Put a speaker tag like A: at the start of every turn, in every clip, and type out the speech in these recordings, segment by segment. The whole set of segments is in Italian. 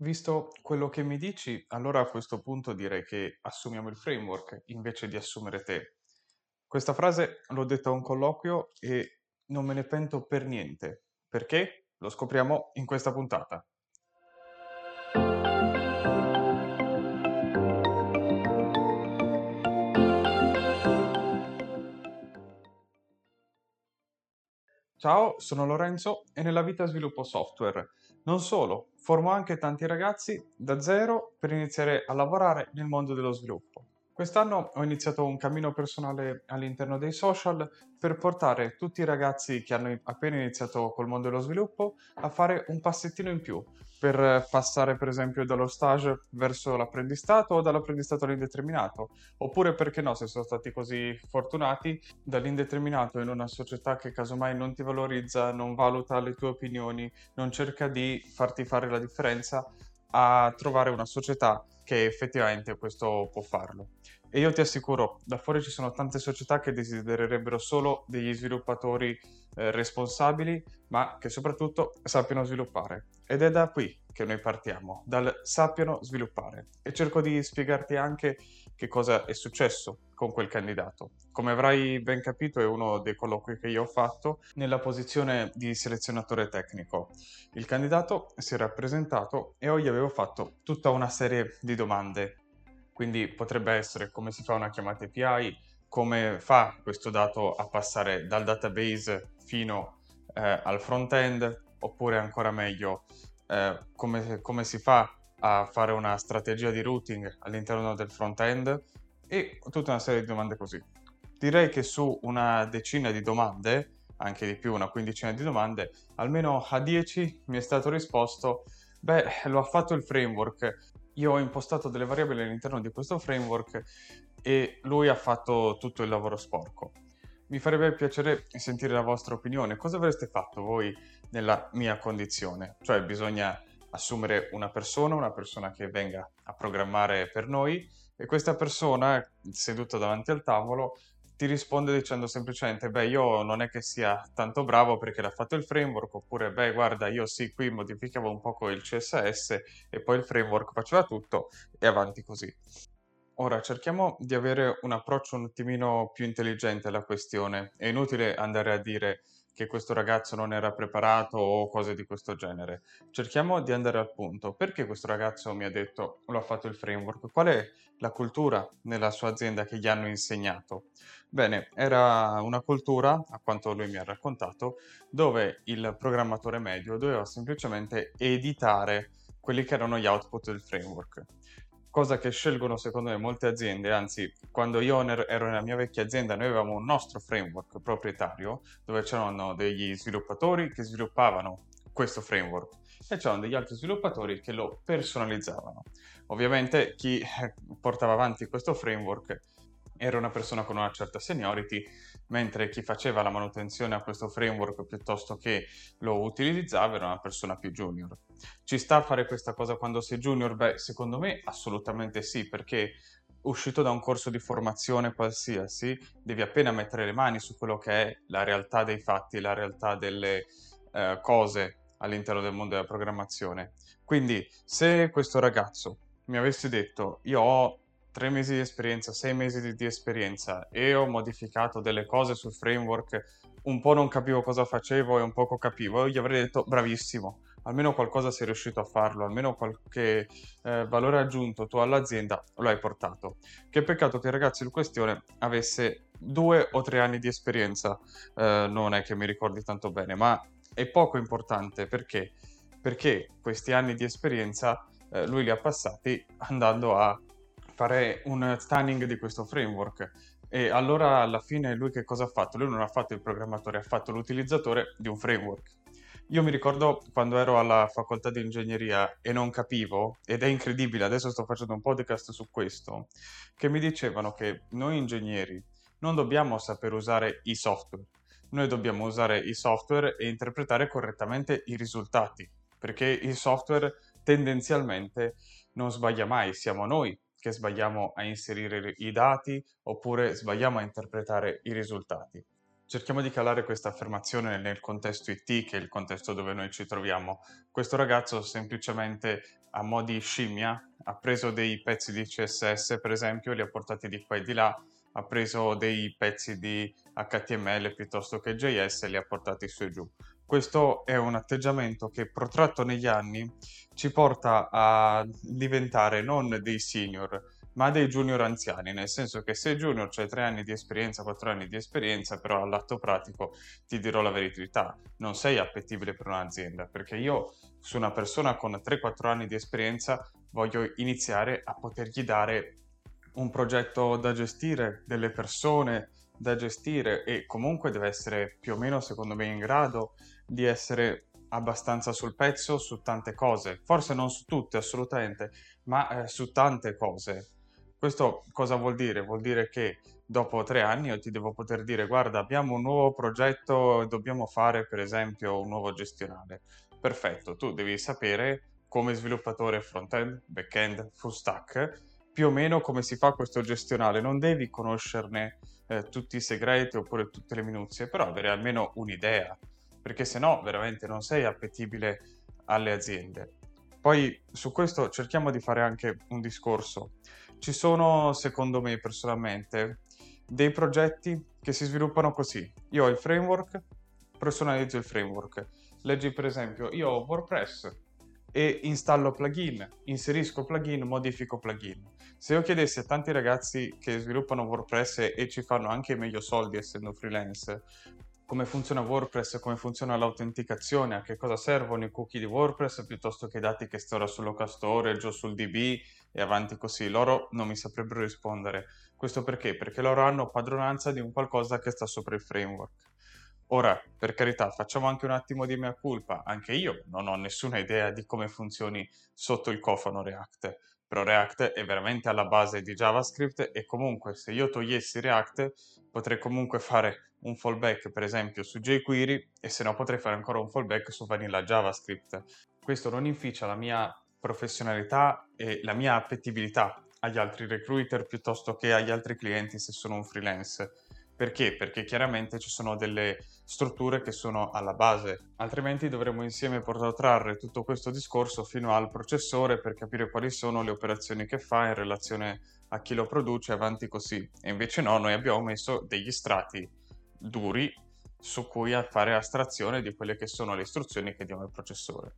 A: Visto quello che mi dici, allora a questo punto direi che assumiamo il framework invece di assumere te. Questa frase l'ho detta a un colloquio e non me ne pento per niente. Perché? Lo scopriamo in questa puntata. Ciao, sono Lorenzo e nella vita sviluppo software. Non solo, formo anche tanti ragazzi da zero per iniziare a lavorare nel mondo dello sviluppo. Quest'anno ho iniziato un cammino personale all'interno dei social per portare tutti i ragazzi che hanno appena iniziato col mondo dello sviluppo a fare un passettino in più, per passare per esempio dallo stage verso l'apprendistato o dall'apprendistato all'indeterminato, oppure perché no, se sono stati così fortunati, dall'indeterminato in una società che casomai non ti valorizza, non valuta le tue opinioni, non cerca di farti fare la differenza, a trovare una società che effettivamente questo può farlo. E io ti assicuro, da fuori ci sono tante società che desidererebbero solo degli sviluppatori eh, responsabili, ma che soprattutto sappiano sviluppare. Ed è da qui che noi partiamo, dal sappiano sviluppare. E cerco di spiegarti anche che cosa è successo con quel candidato. Come avrai ben capito è uno dei colloqui che io ho fatto nella posizione di selezionatore tecnico. Il candidato si è rappresentato e io gli avevo fatto tutta una serie di domande quindi potrebbe essere come si fa una chiamata API, come fa questo dato a passare dal database fino eh, al front-end, oppure ancora meglio, eh, come, come si fa a fare una strategia di routing all'interno del front-end e tutta una serie di domande così. Direi che su una decina di domande, anche di più, una quindicina di domande, almeno a 10 mi è stato risposto, beh, lo ha fatto il framework, io ho impostato delle variabili all'interno di questo framework e lui ha fatto tutto il lavoro sporco. Mi farebbe piacere sentire la vostra opinione. Cosa avreste fatto voi nella mia condizione? Cioè bisogna assumere una persona, una persona che venga a programmare per noi e questa persona seduta davanti al tavolo ti risponde dicendo semplicemente, beh, io non è che sia tanto bravo perché l'ha fatto il framework, oppure, beh, guarda, io sì, qui modificavo un poco il CSS e poi il framework faceva tutto e avanti così. Ora cerchiamo di avere un approccio un attimino più intelligente alla questione. È inutile andare a dire che questo ragazzo non era preparato o cose di questo genere. Cerchiamo di andare al punto. Perché questo ragazzo mi ha detto lo ha fatto il framework? Qual è la cultura nella sua azienda che gli hanno insegnato? Bene, era una cultura, a quanto lui mi ha raccontato, dove il programmatore medio doveva semplicemente editare quelli che erano gli output del framework cosa che scelgono secondo me molte aziende, anzi quando io ero nella mia vecchia azienda noi avevamo un nostro framework proprietario dove c'erano degli sviluppatori che sviluppavano questo framework e c'erano degli altri sviluppatori che lo personalizzavano. Ovviamente chi eh, portava avanti questo framework era una persona con una certa seniority, mentre chi faceva la manutenzione a questo framework piuttosto che lo utilizzava era una persona più junior. Ci sta a fare questa cosa quando sei junior? Beh, secondo me assolutamente sì, perché uscito da un corso di formazione qualsiasi, devi appena mettere le mani su quello che è la realtà dei fatti, la realtà delle eh, cose all'interno del mondo della programmazione. Quindi, se questo ragazzo mi avesse detto io ho tre mesi di esperienza, sei mesi di, di, esperienza e ho modificato delle cose sul framework, un po' non capivo cosa facevo e un poco capivo, io gli avrei detto bravissimo, almeno qualcosa sei riuscito a farlo, almeno qualche eh, valore aggiunto tu all'azienda lo hai portato. Che peccato che il ragazzo in questione avesse due o tre anni di esperienza, eh, non è che mi ricordi tanto bene, ma è poco importante perché? Perché questi anni di esperienza eh, lui li ha passati andando a fare un stunning di questo framework. E allora alla fine lui che cosa ha fatto? Lui non ha fatto il programmatore, ha fatto l'utilizzatore di un framework. Io mi ricordo quando ero alla facoltà di ingegneria e non capivo, ed è incredibile, adesso sto facendo un podcast su questo, che mi dicevano che noi ingegneri non dobbiamo saper usare i software, noi dobbiamo usare i software e interpretare correttamente i risultati, perché il software tendenzialmente non sbaglia mai, siamo noi che sbagliamo a inserire i dati oppure sbagliamo a interpretare i risultati. Cerchiamo di calare questa affermazione nel contesto IT, che è il contesto dove noi ci troviamo. Questo ragazzo semplicemente a mo' di scimmia, ha preso dei pezzi di CSS per esempio, li ha portati di qua e di là, ha preso dei pezzi di HTML piuttosto che JS e li ha portati su e giù. Questo è un atteggiamento che protratto negli anni ci porta a diventare non dei senior, ma dei junior anziani, nel senso che se junior c'hai 3 anni di esperienza, 4 anni di esperienza, però all'atto pratico ti dirò la verità, non sei appetibile per un'azienda, perché io su una persona con 3-4 anni di esperienza voglio iniziare a potergli dare un progetto da gestire, delle persone da gestire e comunque deve essere più o meno, secondo me, in grado di essere abbastanza sul pezzo su tante cose, forse non su tutte assolutamente, ma eh, su tante cose. Questo cosa vuol dire? Vuol dire che dopo tre anni io ti devo poter dire guarda abbiamo un nuovo progetto e dobbiamo fare per esempio un nuovo gestionale. Perfetto, tu devi sapere come sviluppatore front-end, back-end, full stack, più o meno come si fa questo gestionale, non devi conoscerne eh, tutti i segreti oppure tutte le minuzie, però avere almeno un'idea, perché se no veramente non sei appetibile alle aziende. Poi su questo cerchiamo di fare anche un discorso. Ci sono, secondo me personalmente, dei progetti che si sviluppano così. Io ho il framework, personalizzo il framework. Leggi per esempio, io ho WordPress, e installo plugin, inserisco plugin, modifico plugin. Se io chiedessi a tanti ragazzi che sviluppano WordPress e ci fanno anche meglio soldi essendo freelance, come funziona WordPress, come funziona l'autenticazione, a che cosa servono i cookie di WordPress piuttosto che i dati che sto sul local storage o sul DB e avanti così, loro non mi saprebbero rispondere. Questo perché? Perché loro hanno padronanza di un qualcosa che sta sopra il framework. Ora, per carità, facciamo anche un attimo di mia colpa. Anche io non ho nessuna idea di come funzioni sotto il cofano React, però React è veramente alla base di JavaScript e comunque se io togliessi React potrei comunque fare un fallback per esempio su jQuery e se no potrei fare ancora un fallback su Vanilla JavaScript. Questo non inficia la mia professionalità e la mia appetibilità agli altri recruiter piuttosto che agli altri clienti se sono un freelance perché? Perché chiaramente ci sono delle strutture che sono alla base, altrimenti dovremmo insieme protrarre tutto questo discorso fino al processore per capire quali sono le operazioni che fa in relazione a chi lo produce avanti così. E invece no, noi abbiamo messo degli strati duri su cui fare astrazione di quelle che sono le istruzioni che diamo al processore.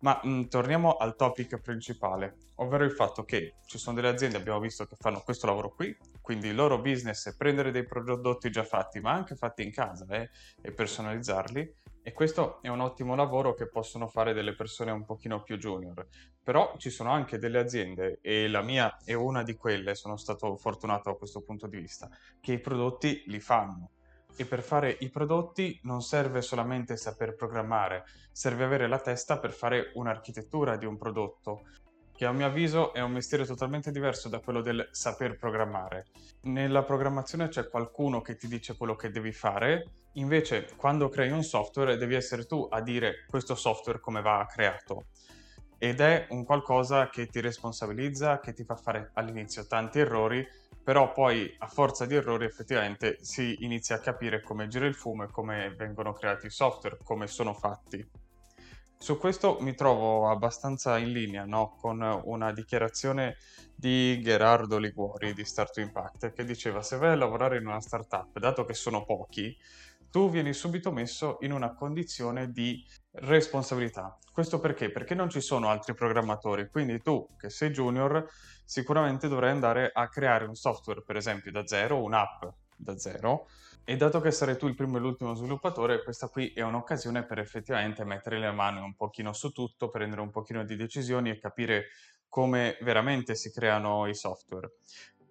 A: Ma mh, mm, torniamo al topic principale, ovvero il fatto che ci sono delle aziende, abbiamo visto, che fanno questo lavoro qui, quindi il loro business è prendere dei prodotti già fatti, ma anche fatti in casa eh, e personalizzarli. E questo è un ottimo lavoro che possono fare delle persone un pochino più junior. Però ci sono anche delle aziende, e la mia è una di quelle, sono stato fortunato da questo punto di vista, che i prodotti li fanno e per fare i prodotti non serve solamente saper programmare, serve avere la testa per fare un'architettura di un prodotto, che a mio avviso è un mestiere totalmente diverso da quello del saper programmare. Nella programmazione c'è qualcuno che ti dice quello che devi fare, invece quando crei un software devi essere tu a dire questo software come va creato. Ed è un qualcosa che ti responsabilizza, che ti fa fare all'inizio tanti errori, però poi a forza di errori effettivamente si inizia a capire come gira il fumo e come vengono creati i software, come sono fatti. Su questo mi trovo abbastanza in linea no? con una dichiarazione di Gerardo Liguori di Start Impact che diceva se vai a lavorare in una startup, dato che sono pochi, tu vieni subito messo in una condizione di responsabilità. Questo perché? Perché non ci sono altri programmatori, quindi tu che sei junior sicuramente dovrai andare a creare un software, per esempio da zero, un'app da zero, e dato che sarai tu il primo e l'ultimo sviluppatore, questa qui è un'occasione per effettivamente mettere le mani un pochino su tutto, prendere un pochino di decisioni e capire come veramente si creano i software.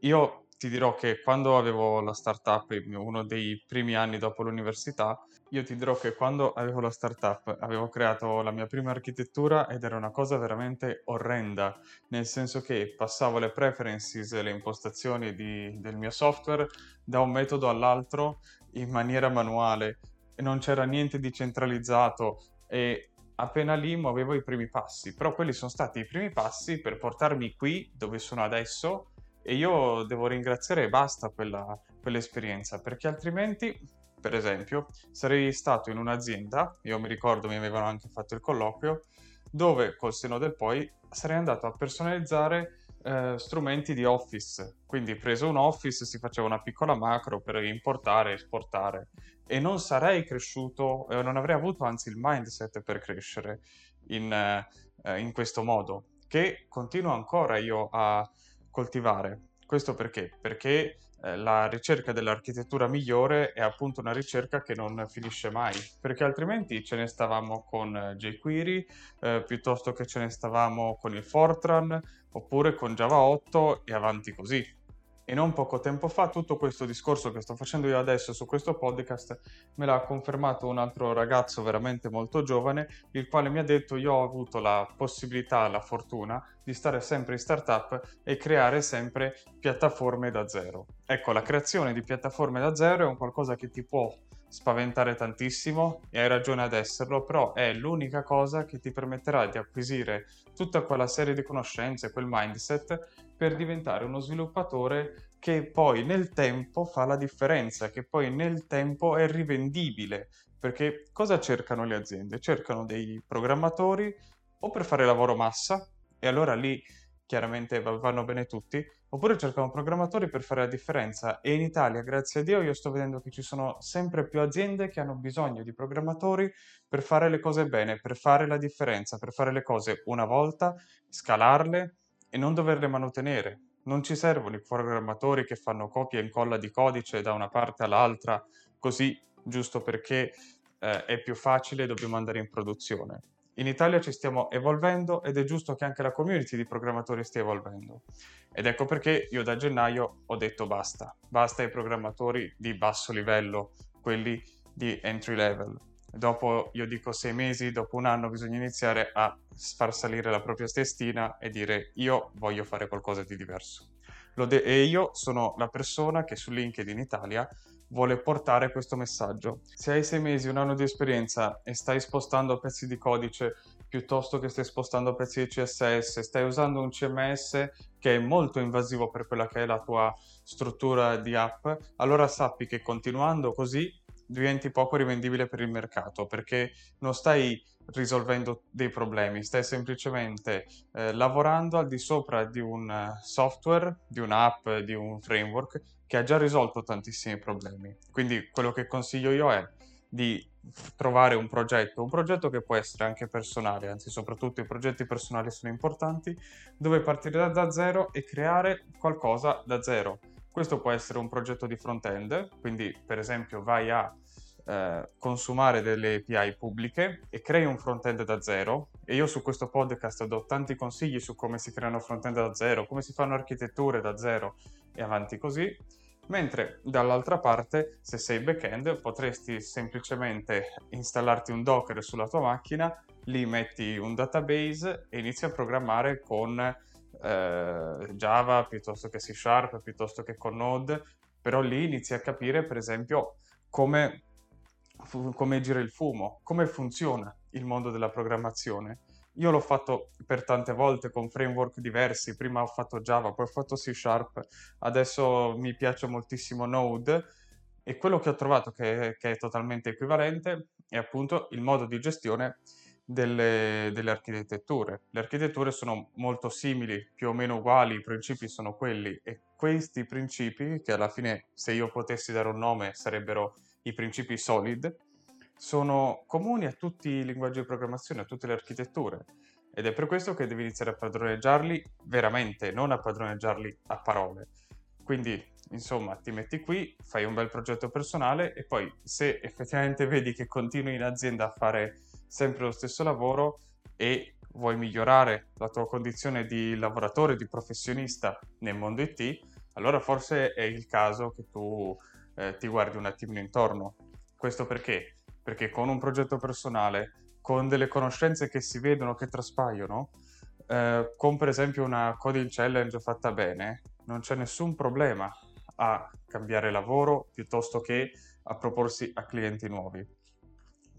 A: Io ti dirò che quando avevo la startup, uno dei primi anni dopo l'università, io ti dirò che quando avevo la startup avevo creato la mia prima architettura ed era una cosa veramente orrenda, nel senso che passavo le preferences, le impostazioni di, del mio software da un metodo all'altro in maniera manuale e non c'era niente di centralizzato e appena lì muovevo i primi passi, però quelli sono stati i primi passi per portarmi qui dove sono adesso e io devo ringraziare e basta quella, quell'esperienza, perché altrimenti, per esempio, sarei stato in un'azienda, io mi ricordo mi avevano anche fatto il colloquio, dove col seno del poi sarei andato a personalizzare eh, strumenti di Office. Quindi preso un Office si faceva una piccola macro per importare esportare e non sarei cresciuto, eh, non avrei avuto anzi il mindset per crescere in, eh, in questo modo, che continuo ancora io a coltivare. Questo perché? Perché la ricerca dell'architettura migliore è appunto una ricerca che non finisce mai, perché altrimenti ce ne stavamo con eh, jQuery, eh, piuttosto che ce ne stavamo con il Fortran, oppure con Java 8 e avanti così. E non poco tempo fa tutto questo discorso che sto facendo io adesso su questo podcast me l'ha confermato un altro ragazzo veramente molto giovane, il quale mi ha detto io ho avuto la possibilità, la fortuna di stare sempre in startup e creare sempre piattaforme da zero. Ecco, la creazione di piattaforme da zero è un qualcosa che ti può spaventare tantissimo e hai ragione ad esserlo, però è l'unica cosa che ti permetterà di acquisire tutta quella serie di conoscenze, quel mindset per diventare uno sviluppatore che poi nel tempo fa la differenza, che poi nel tempo è rivendibile. Perché cosa cercano le aziende? Cercano dei programmatori o per fare lavoro massa, e allora lì chiaramente vanno bene tutti, oppure cercano programmatori per fare la differenza. E in Italia, grazie a Dio, io sto vedendo che ci sono sempre più aziende che hanno bisogno di programmatori per fare le cose bene, per fare la differenza, per fare le cose una volta, scalarle e non doverle mantenere. Non ci servono i programmatori che fanno copia e incolla di codice da una parte all'altra, così giusto perché eh, è più facile e dobbiamo andare in produzione. In Italia ci stiamo evolvendo ed è giusto che anche la community di programmatori stia evolvendo. Ed ecco perché io da gennaio ho detto basta, basta ai programmatori di basso livello, quelli di entry level. Dopo, io dico sei mesi, dopo un anno bisogna iniziare a far salire la propria testina e dire io voglio fare qualcosa di diverso. De- e io sono la persona che su LinkedIn Italia vuole portare questo messaggio. Se hai sei mesi, un anno di esperienza e stai spostando pezzi di codice piuttosto che stai spostando pezzi di CSS, stai usando un CMS che è molto invasivo per quella che è la tua struttura di app, allora sappi che continuando così diventi poco rivendibile per il mercato perché non stai risolvendo dei problemi, stai semplicemente eh, lavorando al di sopra di un eh, software, di un'app, di un framework che ha già risolto tantissimi problemi. Quindi quello che consiglio io è di trovare un progetto, un progetto che può essere anche personale, anzi soprattutto i progetti personali sono importanti, dove partire da, da zero e creare qualcosa da zero. Questo può essere un progetto di front-end, quindi per esempio vai a eh, consumare delle API pubbliche e crei un front-end da zero. E io su questo podcast do tanti consigli su come si creano front-end da zero, come si fanno architetture da zero e avanti così. Mentre dall'altra parte se sei backend potresti semplicemente installarti un Docker sulla tua macchina, lì metti un database e inizi a programmare con eh, Java piuttosto che C Sharp, piuttosto che con Node, però lì inizi a capire per esempio come, come gira il fumo, come funziona il mondo della programmazione. Io l'ho fatto per tante volte con framework diversi, prima ho fatto Java, poi ho fatto C Sharp, adesso mi piace moltissimo Node e quello che ho trovato che, che è totalmente equivalente è appunto il modo di gestione delle, delle, architetture. Le architetture sono molto simili, più o meno uguali, i principi sono quelli e questi principi, che alla fine se io potessi dare un nome sarebbero i principi solid, sono comuni a tutti i linguaggi di programmazione, a tutte le architetture. Ed è per questo che devi iniziare a padroneggiarli veramente, non a padroneggiarli a parole. Quindi, insomma, ti metti qui, fai un bel progetto personale e poi se effettivamente vedi che continui in azienda a fare sempre lo stesso lavoro e vuoi migliorare la tua condizione di lavoratore, di professionista nel mondo IT, allora forse è il caso che tu eh, ti guardi un attimino intorno. Questo perché? perché con un progetto personale, con delle conoscenze che si vedono, che traspaiono, eh, con per esempio una coding challenge fatta bene, non c'è nessun problema a cambiare lavoro piuttosto che a proporsi a clienti nuovi.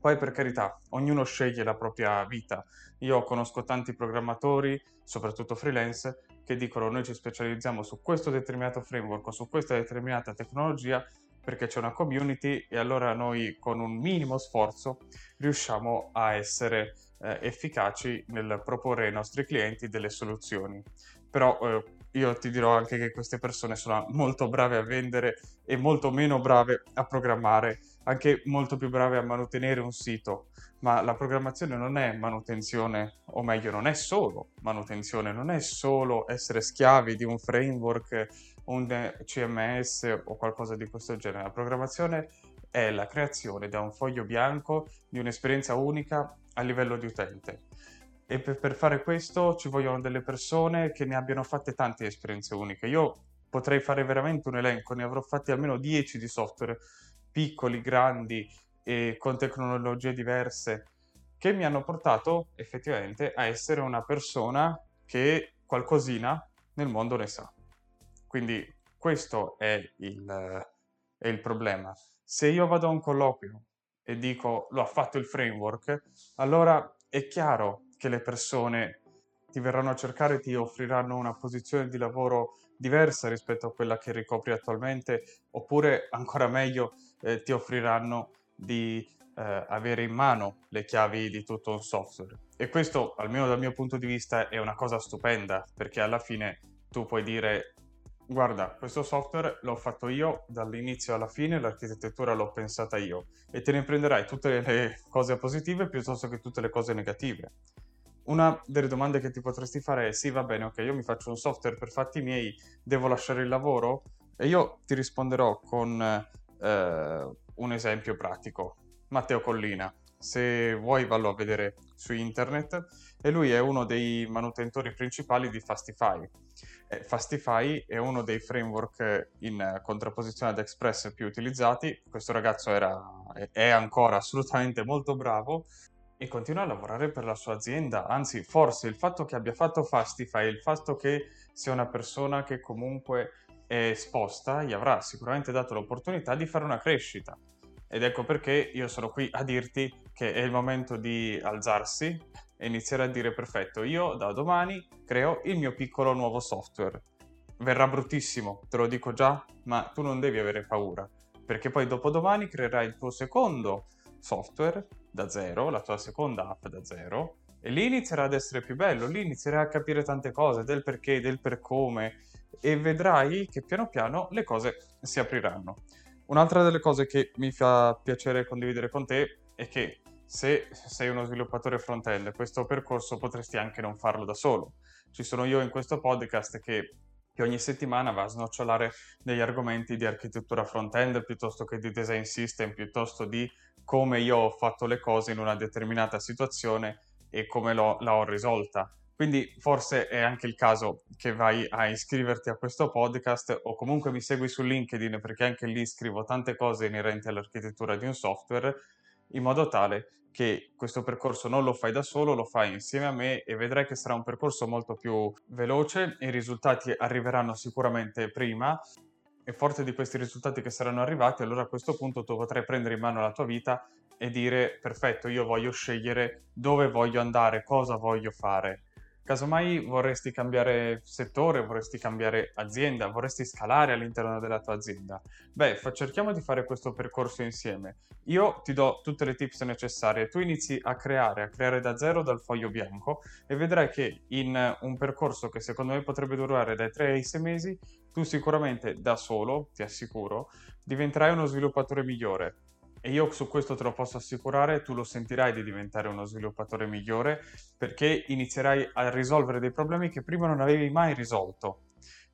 A: Poi per carità, ognuno sceglie la propria vita. Io conosco tanti programmatori, soprattutto freelance, che dicono noi ci specializziamo su questo determinato framework o su questa determinata tecnologia perché c'è una community e allora noi con un minimo sforzo riusciamo a essere eh, efficaci nel proporre ai nostri clienti delle soluzioni. Però eh, io ti dirò anche che queste persone sono molto brave a vendere e molto meno brave a programmare, anche molto più brave a mantenere un sito. Ma la programmazione non è manutenzione, o meglio, non è solo manutenzione, non è solo essere schiavi di un framework, un CMS o qualcosa di questo genere. La programmazione è la creazione da un foglio bianco di un'esperienza unica a livello di utente e per, per, fare questo ci vogliono delle persone che ne abbiano fatte tante esperienze uniche. Io potrei fare veramente un elenco, ne avrò fatti almeno 10 di software, piccoli, grandi e con tecnologie diverse, che mi hanno portato effettivamente a essere una persona che qualcosina nel mondo ne sa. Quindi questo è il, è il problema. Se io vado a un colloquio e dico lo ha fatto il framework, allora è chiaro che le persone ti verranno a cercare e ti offriranno una posizione di lavoro diversa rispetto a quella che ricopri attualmente, oppure ancora meglio eh, ti offriranno di eh, avere in mano le chiavi di tutto un software. E questo, almeno dal mio punto di vista, è una cosa stupenda, perché alla fine tu puoi dire guarda, questo software l'ho fatto io dall'inizio alla fine, l'architettura l'ho pensata io e te ne prenderai tutte le cose positive piuttosto che tutte le cose negative. Una delle domande che ti potresti fare è: sì, va bene, ok, io mi faccio un software per fatti miei, devo lasciare il lavoro? E io ti risponderò con eh, un esempio pratico. Matteo Collina, se vuoi vallo a vedere su internet, e lui è uno dei manutentori principali di Fastify. Fastify è uno dei framework in contrapposizione ad Express più utilizzati. Questo ragazzo era, è ancora assolutamente molto bravo e continua a lavorare per la sua azienda. Anzi, forse il fatto che abbia fatto Fastify, il fatto che sia una persona che comunque è esposta, gli avrà sicuramente dato l'opportunità di fare una crescita. Ed ecco perché io sono qui a dirti che è il momento di alzarsi e iniziare a dire perfetto, io da domani creo il mio piccolo nuovo software. Verrà bruttissimo, te lo dico già, ma tu non devi avere paura, perché poi dopodomani creerai il tuo secondo software da zero, la tua seconda app da zero, e lì inizierà ad essere più bello, lì inizierai a capire tante cose del perché, del per come, e vedrai che piano piano le cose si apriranno. Un'altra delle cose che mi fa piacere condividere con te è che se sei uno sviluppatore front-end, questo percorso potresti anche non farlo da solo. Ci sono io in questo podcast che che ogni settimana va a snocciolare degli argomenti di architettura front-end piuttosto che di design system, piuttosto di come io ho fatto le cose in una determinata situazione e come l'ho, la ho risolta. Quindi forse è anche il caso che vai a iscriverti a questo podcast o comunque mi segui su LinkedIn perché anche lì scrivo tante cose inerenti all'architettura di un software in modo tale che questo percorso non lo fai da solo, lo fai insieme a me e vedrai che sarà un percorso molto più veloce, i risultati arriveranno sicuramente prima e forte di questi risultati che saranno arrivati, allora a questo punto tu potrai prendere in mano la tua vita e dire perfetto, io voglio scegliere dove voglio andare, cosa voglio fare. Casomai vorresti cambiare settore, vorresti cambiare azienda, vorresti scalare all'interno della tua azienda. Beh, cerchiamo di fare questo percorso insieme. Io ti do tutte le tips necessarie, tu inizi a creare, a creare da zero dal foglio bianco e vedrai che in un percorso che secondo me potrebbe durare dai 3 ai 6 mesi, tu sicuramente da solo, ti assicuro, diventerai uno sviluppatore migliore e io su questo te lo posso assicurare, tu lo sentirai di diventare uno sviluppatore migliore perché inizierai a risolvere dei problemi che prima non avevi mai risolto.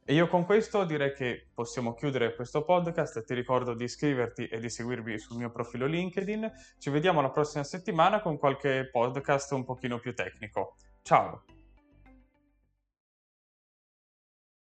A: E io con questo direi che possiamo chiudere questo podcast. Ti ricordo di iscriverti e di seguirmi sul mio profilo LinkedIn. Ci vediamo la prossima settimana con qualche podcast un pochino più tecnico. Ciao!